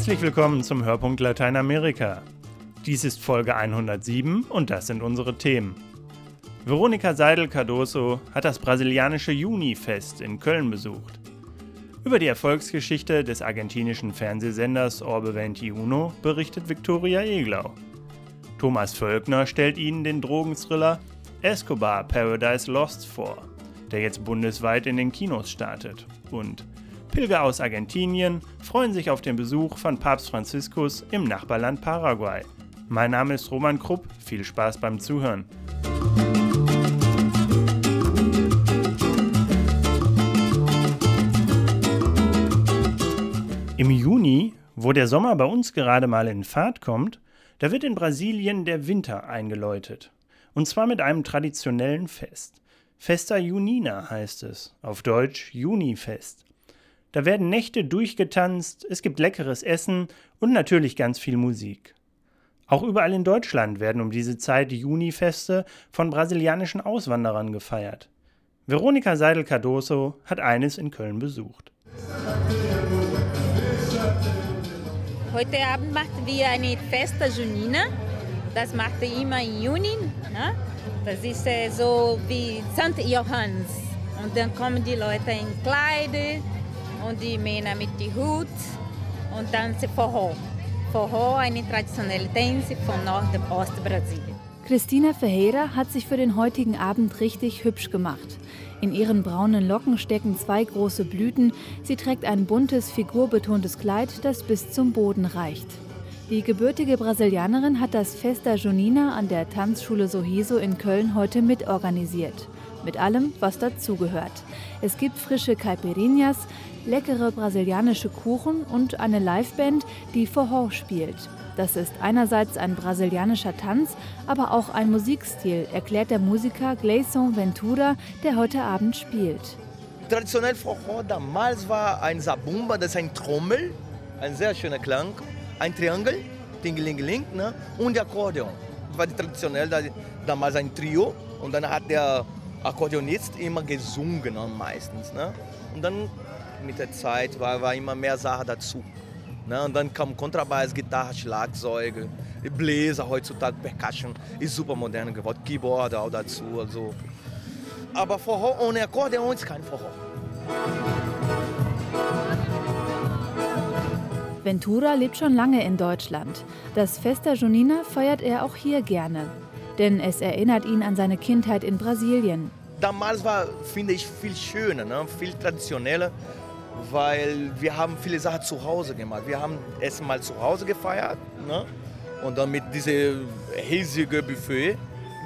Herzlich willkommen zum Hörpunkt Lateinamerika. Dies ist Folge 107 und das sind unsere Themen. Veronika Seidel-Cardoso hat das brasilianische Juni-Fest in Köln besucht. Über die Erfolgsgeschichte des argentinischen Fernsehsenders Orbe 21 berichtet Viktoria Eglau. Thomas Völkner stellt Ihnen den Drogenthriller Escobar Paradise Lost vor, der jetzt bundesweit in den Kinos startet. Und Pilger aus Argentinien freuen sich auf den Besuch von Papst Franziskus im Nachbarland Paraguay. Mein Name ist Roman Krupp, viel Spaß beim Zuhören. Im Juni, wo der Sommer bei uns gerade mal in Fahrt kommt, da wird in Brasilien der Winter eingeläutet. Und zwar mit einem traditionellen Fest. Festa Junina heißt es, auf Deutsch Junifest. Da werden Nächte durchgetanzt, es gibt leckeres Essen und natürlich ganz viel Musik. Auch überall in Deutschland werden um diese Zeit Junifeste von brasilianischen Auswanderern gefeiert. Veronika Seidel-Cardoso hat eines in Köln besucht. Heute Abend machen wir eine Festa Junina. Das macht immer im Juni. Ne? Das ist äh, so wie St. Johannes. Und dann kommen die Leute in Kleider und die Männer mit dem Hut und tanzen Forró. Forró, eine traditionelle Tänze von Nord- und Ostbrasilien. Christina Ferreira hat sich für den heutigen Abend richtig hübsch gemacht. In ihren braunen Locken stecken zwei große Blüten. Sie trägt ein buntes, figurbetontes Kleid, das bis zum Boden reicht. Die gebürtige Brasilianerin hat das Festa Junina an der Tanzschule Sorriso in Köln heute mitorganisiert. Mit allem, was dazugehört. Es gibt frische Caipirinhas, leckere brasilianische Kuchen und eine Liveband, die Forró spielt. Das ist einerseits ein brasilianischer Tanz, aber auch ein Musikstil, erklärt der Musiker Gleison Ventura, der heute Abend spielt. Traditionell Forró damals war ein Zabumba, das ist ein Trommel, ein sehr schöner Klang, ein Triangel, Tingelingeling, ne? und Akkordeon. Das war traditionell damals ein Trio und dann hat der Akkordeonist immer gesungen meistens. Ne? Und dann mit der Zeit war, war immer mehr Sache dazu. Ne? Und dann kam Kontrabass, Gitarre, Schlagzeuge, Bläser heutzutage, Percussion, ist super modern geworden, Keyboard auch dazu. Also. Aber Forró ohne Akkordeon ist kein Forró. Ventura lebt schon lange in Deutschland. Das Festa Junina feiert er auch hier gerne. Denn es erinnert ihn an seine Kindheit in Brasilien. Damals war, finde ich, viel schöner, ne? viel traditioneller weil wir haben viele Sachen zu Hause gemacht. Wir haben erstmal zu Hause gefeiert ne? und dann mit diesem riesigen Buffet.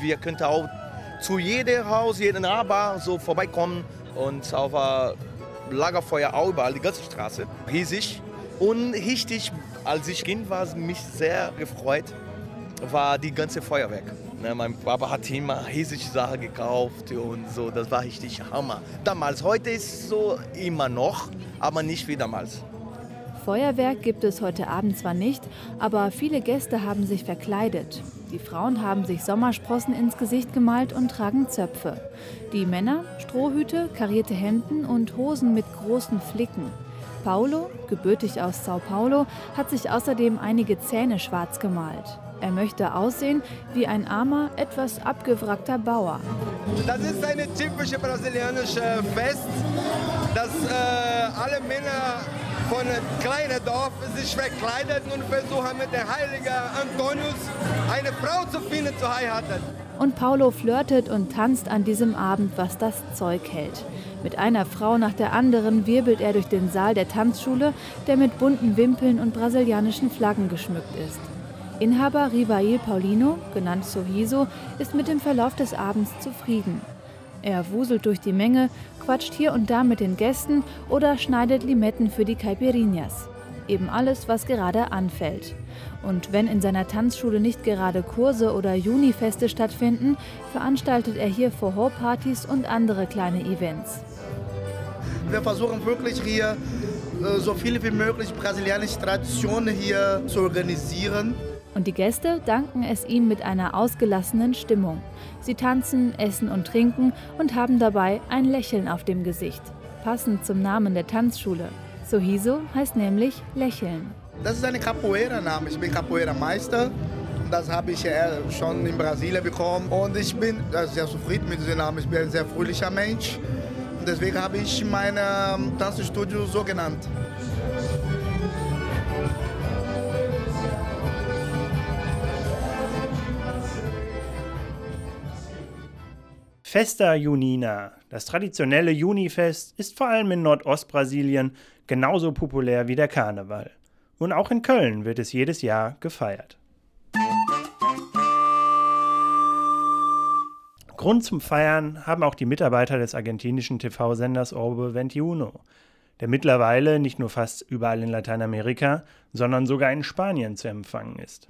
Wir könnten auch zu jedem Haus, jedem Nachbar so vorbeikommen und auf ein Lagerfeuer auch überall, die ganze Straße, riesig. Und richtig, als ich Kind war, mich sehr gefreut, war die ganze Feuerwerk. Ne, mein Papa hat immer riesige Sachen gekauft und so, das war richtig Hammer. Damals, heute ist es so immer noch, aber nicht wie damals. Feuerwerk gibt es heute Abend zwar nicht, aber viele Gäste haben sich verkleidet. Die Frauen haben sich Sommersprossen ins Gesicht gemalt und tragen Zöpfe. Die Männer Strohhüte, karierte Hemden und Hosen mit großen Flicken. Paulo, gebürtig aus Sao Paulo, hat sich außerdem einige Zähne schwarz gemalt. Er möchte aussehen wie ein armer, etwas abgewrackter Bauer. Das ist ein typisches brasilianisches Fest, dass äh, alle Männer von einem kleinen Dorf sich verkleiden und versuchen mit dem heiligen Antonius eine Frau zu finden, zu heiraten. Und Paulo flirtet und tanzt an diesem Abend, was das Zeug hält. Mit einer Frau nach der anderen wirbelt er durch den Saal der Tanzschule, der mit bunten Wimpeln und brasilianischen Flaggen geschmückt ist. Inhaber Rivail Paulino, genannt Sorriso, ist mit dem Verlauf des Abends zufrieden. Er wuselt durch die Menge, quatscht hier und da mit den Gästen oder schneidet Limetten für die Caipirinhas. Eben alles, was gerade anfällt. Und wenn in seiner Tanzschule nicht gerade Kurse oder Junifeste stattfinden, veranstaltet er hier Forró-Partys und andere kleine Events. Wir versuchen wirklich hier äh, so viele wie möglich brasilianische Traditionen hier zu organisieren. Und die Gäste danken es ihm mit einer ausgelassenen Stimmung. Sie tanzen, essen und trinken und haben dabei ein Lächeln auf dem Gesicht. Passend zum Namen der Tanzschule. Sohiso heißt nämlich lächeln. Das ist eine Capoeira-Name. Ich bin Capoeira-Meister. Das habe ich schon in Brasilien bekommen. Und ich bin sehr zufrieden mit diesem Namen. Ich bin ein sehr fröhlicher Mensch. Und deswegen habe ich mein ähm, Tanzstudio so genannt. Festa Junina, das traditionelle Junifest, ist vor allem in Nordostbrasilien genauso populär wie der Karneval. Und auch in Köln wird es jedes Jahr gefeiert. Grund zum Feiern haben auch die Mitarbeiter des argentinischen TV-Senders Orbe 21, der mittlerweile nicht nur fast überall in Lateinamerika, sondern sogar in Spanien zu empfangen ist.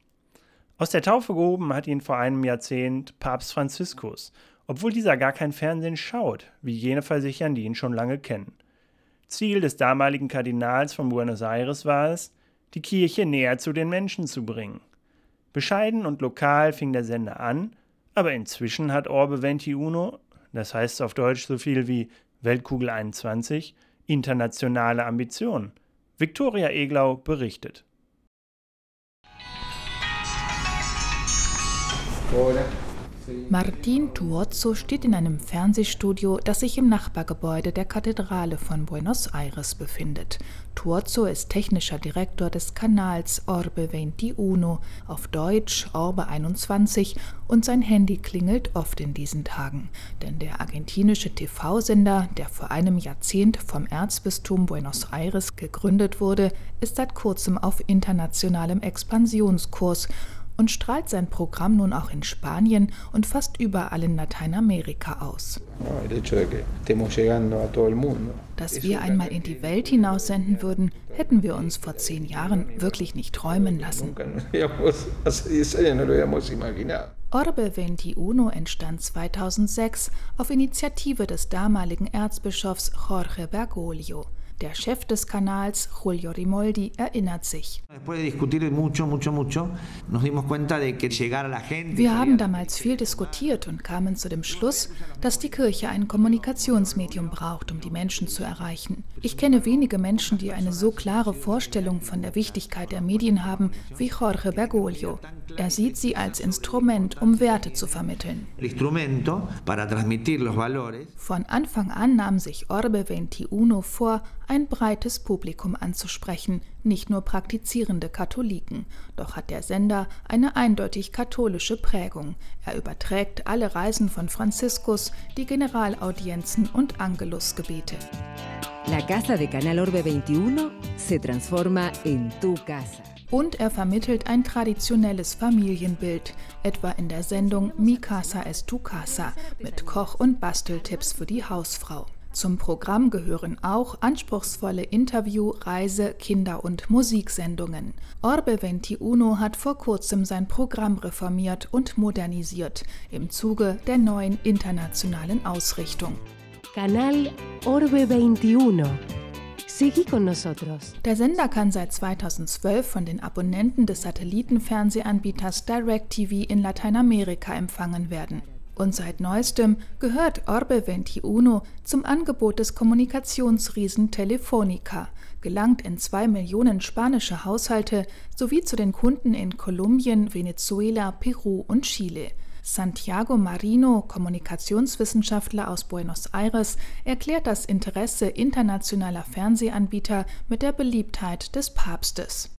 Aus der Taufe gehoben hat ihn vor einem Jahrzehnt Papst Franziskus obwohl dieser gar kein Fernsehen schaut, wie jene versichern, die ihn schon lange kennen. Ziel des damaligen Kardinals von Buenos Aires war es, die Kirche näher zu den Menschen zu bringen. Bescheiden und lokal fing der Sender an, aber inzwischen hat Orbe 21, das heißt auf Deutsch so viel wie Weltkugel 21, internationale Ambitionen. Viktoria Eglau berichtet. Hola. Martin Tuozzo steht in einem Fernsehstudio, das sich im Nachbargebäude der Kathedrale von Buenos Aires befindet. Tuozzo ist technischer Direktor des Kanals Orbe 21, auf Deutsch Orbe 21, und sein Handy klingelt oft in diesen Tagen. Denn der argentinische TV-Sender, der vor einem Jahrzehnt vom Erzbistum Buenos Aires gegründet wurde, ist seit kurzem auf internationalem Expansionskurs und strahlt sein Programm nun auch in Spanien und fast überall in Lateinamerika aus. Dass wir einmal in die Welt hinaussenden würden, hätten wir uns vor zehn Jahren wirklich nicht träumen lassen. Orbe 21 entstand 2006 auf Initiative des damaligen Erzbischofs Jorge Bergoglio. Der Chef des Kanals, Julio Rimoldi, erinnert sich. Wir haben damals viel diskutiert und kamen zu dem Schluss, dass die Kirche ein Kommunikationsmedium braucht, um die Menschen zu erreichen. Ich kenne wenige Menschen, die eine so klare Vorstellung von der Wichtigkeit der Medien haben wie Jorge Bergoglio. Er sieht sie als Instrument, um Werte zu vermitteln. Von Anfang an nahm sich Orbe 21 vor, ein breites Publikum anzusprechen, nicht nur praktizierende Katholiken. Doch hat der Sender eine eindeutig katholische Prägung. Er überträgt alle Reisen von Franziskus, die Generalaudienzen und Angelusgebete. La casa de Canal Orbe 21 se transforma en tu casa. Und er vermittelt ein traditionelles Familienbild, etwa in der Sendung Mi Casa es tu Casa mit Koch- und Basteltipps für die Hausfrau. Zum Programm gehören auch anspruchsvolle Interview-, Reise-, Kinder- und Musiksendungen. Orbe 21 hat vor kurzem sein Programm reformiert und modernisiert im Zuge der neuen internationalen Ausrichtung. Canal Orbe 21. Seguí con nosotros. Der Sender kann seit 2012 von den Abonnenten des Satellitenfernsehanbieters DirecTV in Lateinamerika empfangen werden. Und seit neuestem gehört Orbe 21 zum Angebot des Kommunikationsriesen Telefonica, gelangt in zwei Millionen spanische Haushalte sowie zu den Kunden in Kolumbien, Venezuela, Peru und Chile. Santiago Marino, Kommunikationswissenschaftler aus Buenos Aires, erklärt das Interesse internationaler Fernsehanbieter mit der Beliebtheit des Papstes.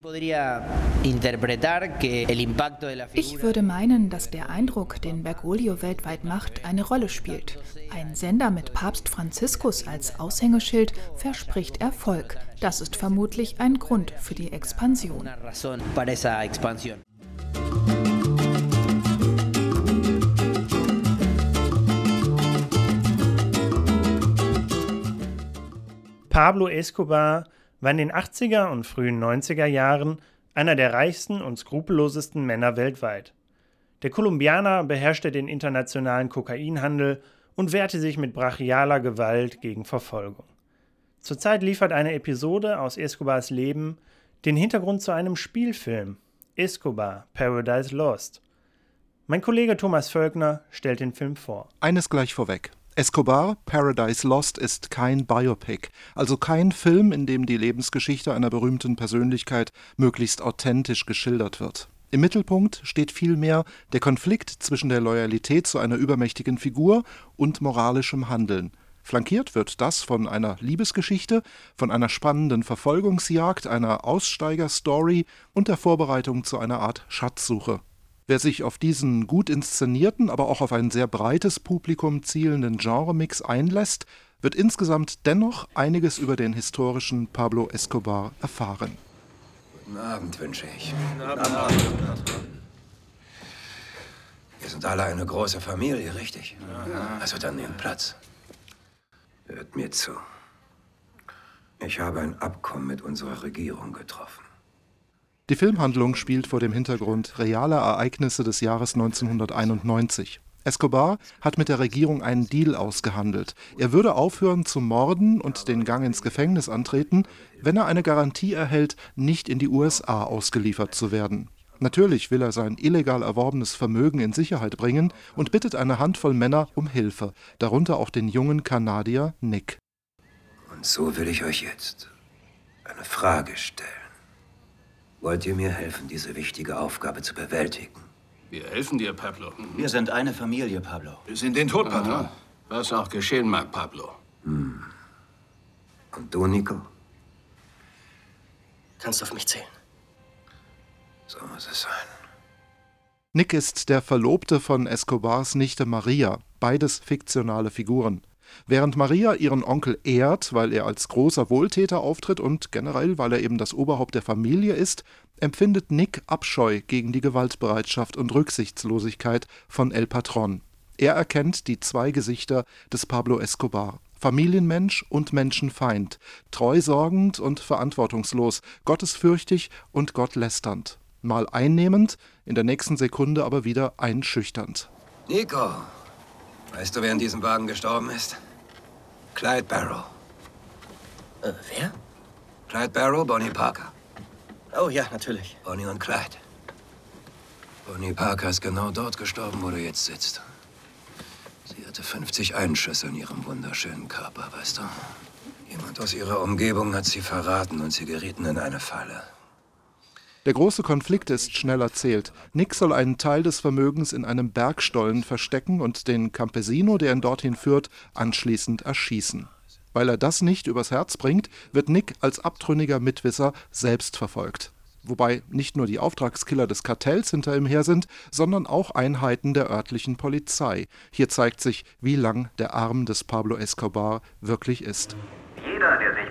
Ich würde meinen, dass der Eindruck, den Bergoglio weltweit macht, eine Rolle spielt. Ein Sender mit Papst Franziskus als Aushängeschild verspricht Erfolg. Das ist vermutlich ein Grund für die Expansion. Pablo Escobar war in den 80er und frühen 90er Jahren einer der reichsten und skrupellosesten Männer weltweit. Der Kolumbianer beherrschte den internationalen Kokainhandel und wehrte sich mit brachialer Gewalt gegen Verfolgung. Zurzeit liefert eine Episode aus Escobars Leben den Hintergrund zu einem Spielfilm Escobar Paradise Lost. Mein Kollege Thomas Völkner stellt den Film vor. Eines gleich vorweg. Escobar Paradise Lost ist kein Biopic, also kein Film, in dem die Lebensgeschichte einer berühmten Persönlichkeit möglichst authentisch geschildert wird. Im Mittelpunkt steht vielmehr der Konflikt zwischen der Loyalität zu einer übermächtigen Figur und moralischem Handeln. Flankiert wird das von einer Liebesgeschichte, von einer spannenden Verfolgungsjagd, einer Aussteigerstory und der Vorbereitung zu einer Art Schatzsuche. Wer sich auf diesen gut inszenierten, aber auch auf ein sehr breites Publikum zielenden Genremix einlässt, wird insgesamt dennoch einiges über den historischen Pablo Escobar erfahren. Guten Abend wünsche ich. Guten Abend. Wir sind alle eine große Familie, richtig? Also dann nehmt Platz. Hört mir zu. Ich habe ein Abkommen mit unserer Regierung getroffen. Die Filmhandlung spielt vor dem Hintergrund realer Ereignisse des Jahres 1991. Escobar hat mit der Regierung einen Deal ausgehandelt. Er würde aufhören zu morden und den Gang ins Gefängnis antreten, wenn er eine Garantie erhält, nicht in die USA ausgeliefert zu werden. Natürlich will er sein illegal erworbenes Vermögen in Sicherheit bringen und bittet eine Handvoll Männer um Hilfe, darunter auch den jungen Kanadier Nick. Und so will ich euch jetzt eine Frage stellen. Wollt ihr mir helfen, diese wichtige Aufgabe zu bewältigen? Wir helfen dir, Pablo. Wir sind eine Familie, Pablo. Wir sind den Tod, Pablo. Was auch geschehen mag, Pablo. Hm. Und du, Nico? Kannst auf mich zählen. So muss es sein. Nick ist der Verlobte von Escobars Nichte Maria, beides fiktionale Figuren. Während Maria ihren Onkel ehrt, weil er als großer Wohltäter auftritt und generell, weil er eben das Oberhaupt der Familie ist, empfindet Nick Abscheu gegen die Gewaltbereitschaft und Rücksichtslosigkeit von El Patron. Er erkennt die zwei Gesichter des Pablo Escobar. Familienmensch und Menschenfeind, treusorgend und verantwortungslos, gottesfürchtig und gottlästernd. Mal einnehmend, in der nächsten Sekunde aber wieder einschüchternd. Nico, weißt du, wer in diesem Wagen gestorben ist? Clyde Barrow. Äh, wer? Clyde Barrow, Bonnie Parker. Oh ja, natürlich. Bonnie und Clyde. Bonnie Parker ist genau dort gestorben, wo du jetzt sitzt. Sie hatte 50 Einschüsse in ihrem wunderschönen Körper, weißt du? Jemand aus ihrer Umgebung hat sie verraten und sie gerieten in eine Falle. Der große Konflikt ist schnell erzählt. Nick soll einen Teil des Vermögens in einem Bergstollen verstecken und den Campesino, der ihn dorthin führt, anschließend erschießen. Weil er das nicht übers Herz bringt, wird Nick als abtrünniger Mitwisser selbst verfolgt. Wobei nicht nur die Auftragskiller des Kartells hinter ihm her sind, sondern auch Einheiten der örtlichen Polizei. Hier zeigt sich, wie lang der Arm des Pablo Escobar wirklich ist.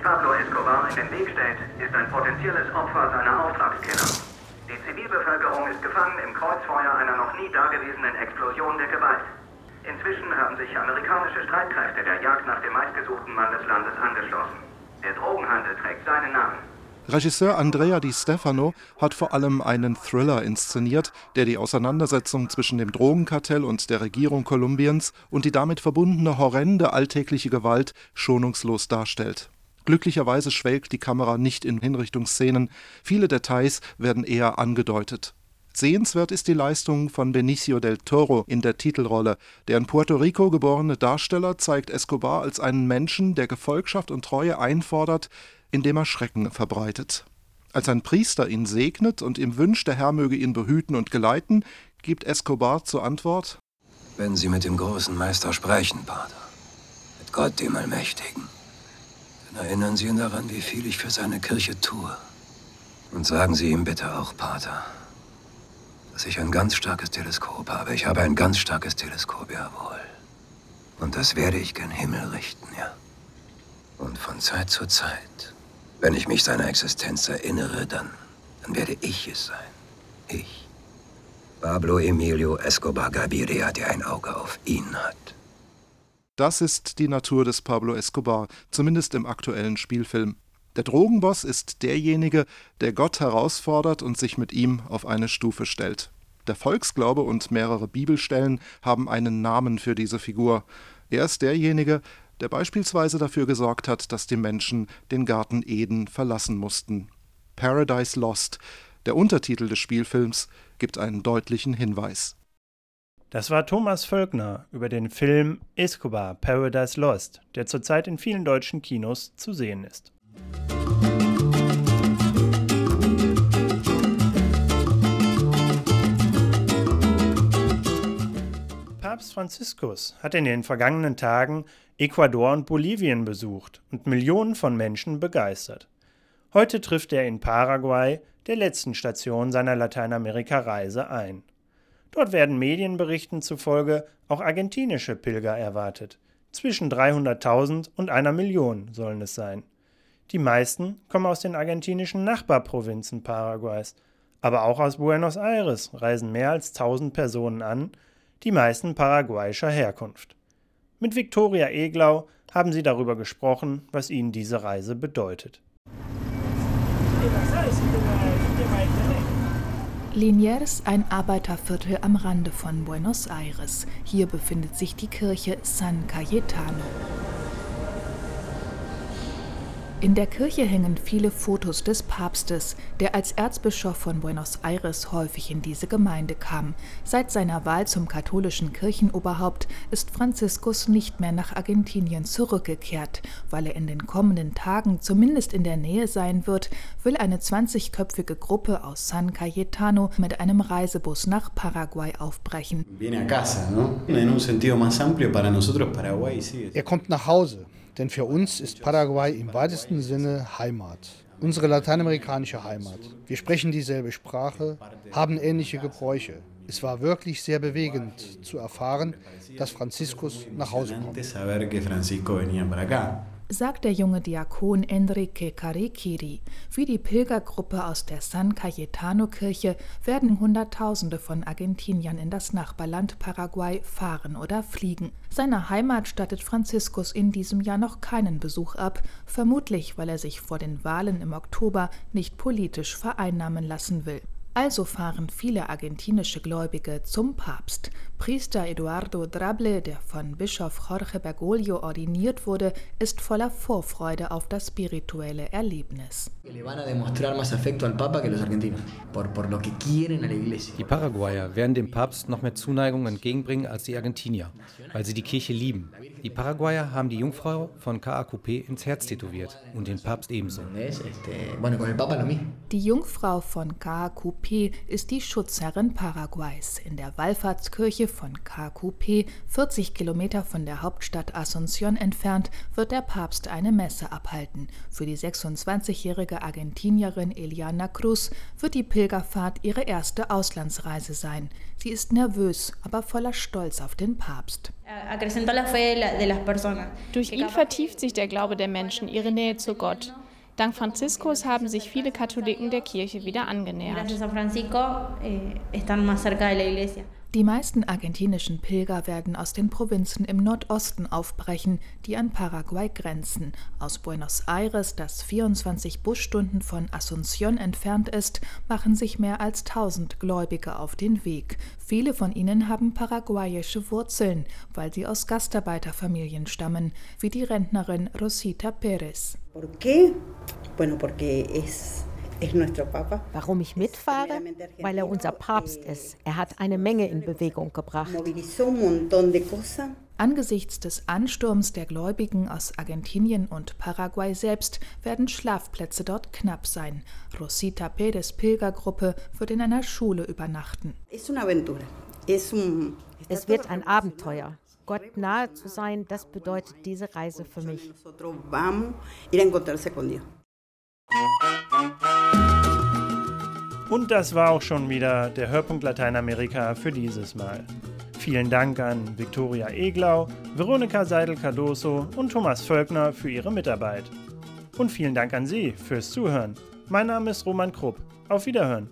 Pablo Escobar in den Weg stellt, ist ein potenzielles Opfer seiner Auftragskiller. Die Zivilbevölkerung ist gefangen im Kreuzfeuer einer noch nie dagewesenen Explosion der Gewalt. Inzwischen haben sich amerikanische Streitkräfte der Jagd nach dem meistgesuchten Mann des Landes angeschlossen. Der Drogenhandel trägt seinen Namen. Regisseur Andrea Di Stefano hat vor allem einen Thriller inszeniert, der die Auseinandersetzung zwischen dem Drogenkartell und der Regierung Kolumbiens und die damit verbundene horrende alltägliche Gewalt schonungslos darstellt. Glücklicherweise schwelgt die Kamera nicht in Hinrichtungsszenen, viele Details werden eher angedeutet. Sehenswert ist die Leistung von Benicio del Toro in der Titelrolle. Der in Puerto Rico geborene Darsteller zeigt Escobar als einen Menschen, der Gefolgschaft und Treue einfordert, indem er Schrecken verbreitet. Als ein Priester ihn segnet und ihm wünscht, der Herr möge ihn behüten und geleiten, gibt Escobar zur Antwort: Wenn Sie mit dem großen Meister sprechen, Pater, mit Gott, dem Allmächtigen, erinnern Sie ihn daran, wie viel ich für seine Kirche tue. Und sagen Sie ihm bitte auch, Pater, dass ich ein ganz starkes Teleskop habe. Ich habe ein ganz starkes Teleskop, jawohl. Und das werde ich gen Himmel richten, ja. Und von Zeit zu Zeit wenn ich mich seiner Existenz erinnere, dann, dann werde ich es sein. Ich. Pablo Emilio Escobar Gaviria, der ein Auge auf ihn hat. Das ist die Natur des Pablo Escobar, zumindest im aktuellen Spielfilm. Der Drogenboss ist derjenige, der Gott herausfordert und sich mit ihm auf eine Stufe stellt. Der Volksglaube und mehrere Bibelstellen haben einen Namen für diese Figur. Er ist derjenige, der beispielsweise dafür gesorgt hat, dass die Menschen den Garten Eden verlassen mussten. Paradise Lost, der Untertitel des Spielfilms, gibt einen deutlichen Hinweis. Das war Thomas Völkner über den Film Escobar Paradise Lost, der zurzeit in vielen deutschen Kinos zu sehen ist. Papst Franziskus hat in den vergangenen Tagen Ecuador und Bolivien besucht und Millionen von Menschen begeistert. Heute trifft er in Paraguay, der letzten Station seiner Lateinamerika-Reise, ein. Dort werden Medienberichten zufolge auch argentinische Pilger erwartet. Zwischen 300.000 und einer Million sollen es sein. Die meisten kommen aus den argentinischen Nachbarprovinzen Paraguays, aber auch aus Buenos Aires reisen mehr als 1000 Personen an, die meisten paraguayischer Herkunft. Mit Viktoria Eglau haben sie darüber gesprochen, was ihnen diese Reise bedeutet. Liniers, ein Arbeiterviertel am Rande von Buenos Aires. Hier befindet sich die Kirche San Cayetano. In der Kirche hängen viele Fotos des Papstes, der als Erzbischof von Buenos Aires häufig in diese Gemeinde kam. Seit seiner Wahl zum katholischen Kirchenoberhaupt ist Franziskus nicht mehr nach Argentinien zurückgekehrt. Weil er in den kommenden Tagen zumindest in der Nähe sein wird, will eine 20-köpfige Gruppe aus San Cayetano mit einem Reisebus nach Paraguay aufbrechen. Er kommt nach Hause denn für uns ist Paraguay im weitesten Sinne Heimat. Unsere lateinamerikanische Heimat. Wir sprechen dieselbe Sprache, haben ähnliche Gebräuche. Es war wirklich sehr bewegend zu erfahren, dass Franziskus nach Hause kommt sagt der junge Diakon Enrique Carikiri. Wie die Pilgergruppe aus der San Cayetano-Kirche werden Hunderttausende von Argentiniern in das Nachbarland Paraguay fahren oder fliegen. Seiner Heimat stattet Franziskus in diesem Jahr noch keinen Besuch ab, vermutlich weil er sich vor den Wahlen im Oktober nicht politisch vereinnahmen lassen will. Also fahren viele argentinische Gläubige zum Papst. Priester Eduardo Drable, der von Bischof Jorge Bergoglio ordiniert wurde, ist voller Vorfreude auf das spirituelle Erlebnis. Die Paraguayer werden dem Papst noch mehr Zuneigung entgegenbringen als die Argentinier, weil sie die Kirche lieben. Die Paraguayer haben die Jungfrau von KAQP ins Herz tätowiert und den Papst ebenso. Die Jungfrau von KAQP ist die Schutzherrin Paraguays. In der Wallfahrtskirche von KQP, 40 Kilometer von der Hauptstadt Asunción entfernt, wird der Papst eine Messe abhalten. Für die 26-jährige Argentinierin Eliana Cruz wird die Pilgerfahrt ihre erste Auslandsreise sein. Sie ist nervös, aber voller Stolz auf den Papst. Durch ihn vertieft sich der Glaube der Menschen, ihre Nähe zu Gott. Dank Franziskus haben sich viele Katholiken der Kirche wieder angenähert. Die meisten argentinischen Pilger werden aus den Provinzen im Nordosten aufbrechen, die an Paraguay grenzen. Aus Buenos Aires, das 24 Busstunden von Asunción entfernt ist, machen sich mehr als 1000 Gläubige auf den Weg. Viele von ihnen haben paraguayische Wurzeln, weil sie aus Gastarbeiterfamilien stammen, wie die Rentnerin Rosita Pérez. ¿Por qué? Bueno, porque es Warum ich mitfahre? Weil er unser Papst ist. Er hat eine Menge in Bewegung gebracht. Angesichts des Ansturms der Gläubigen aus Argentinien und Paraguay selbst werden Schlafplätze dort knapp sein. Rosita Pérez Pilgergruppe wird in einer Schule übernachten. Es wird ein Abenteuer. Gott nahe zu sein, das bedeutet diese Reise für mich. Und das war auch schon wieder der Hörpunkt Lateinamerika für dieses Mal. Vielen Dank an Viktoria Eglau, Veronika Seidel-Cardoso und Thomas Völkner für ihre Mitarbeit. Und vielen Dank an Sie fürs Zuhören. Mein Name ist Roman Krupp. Auf Wiederhören.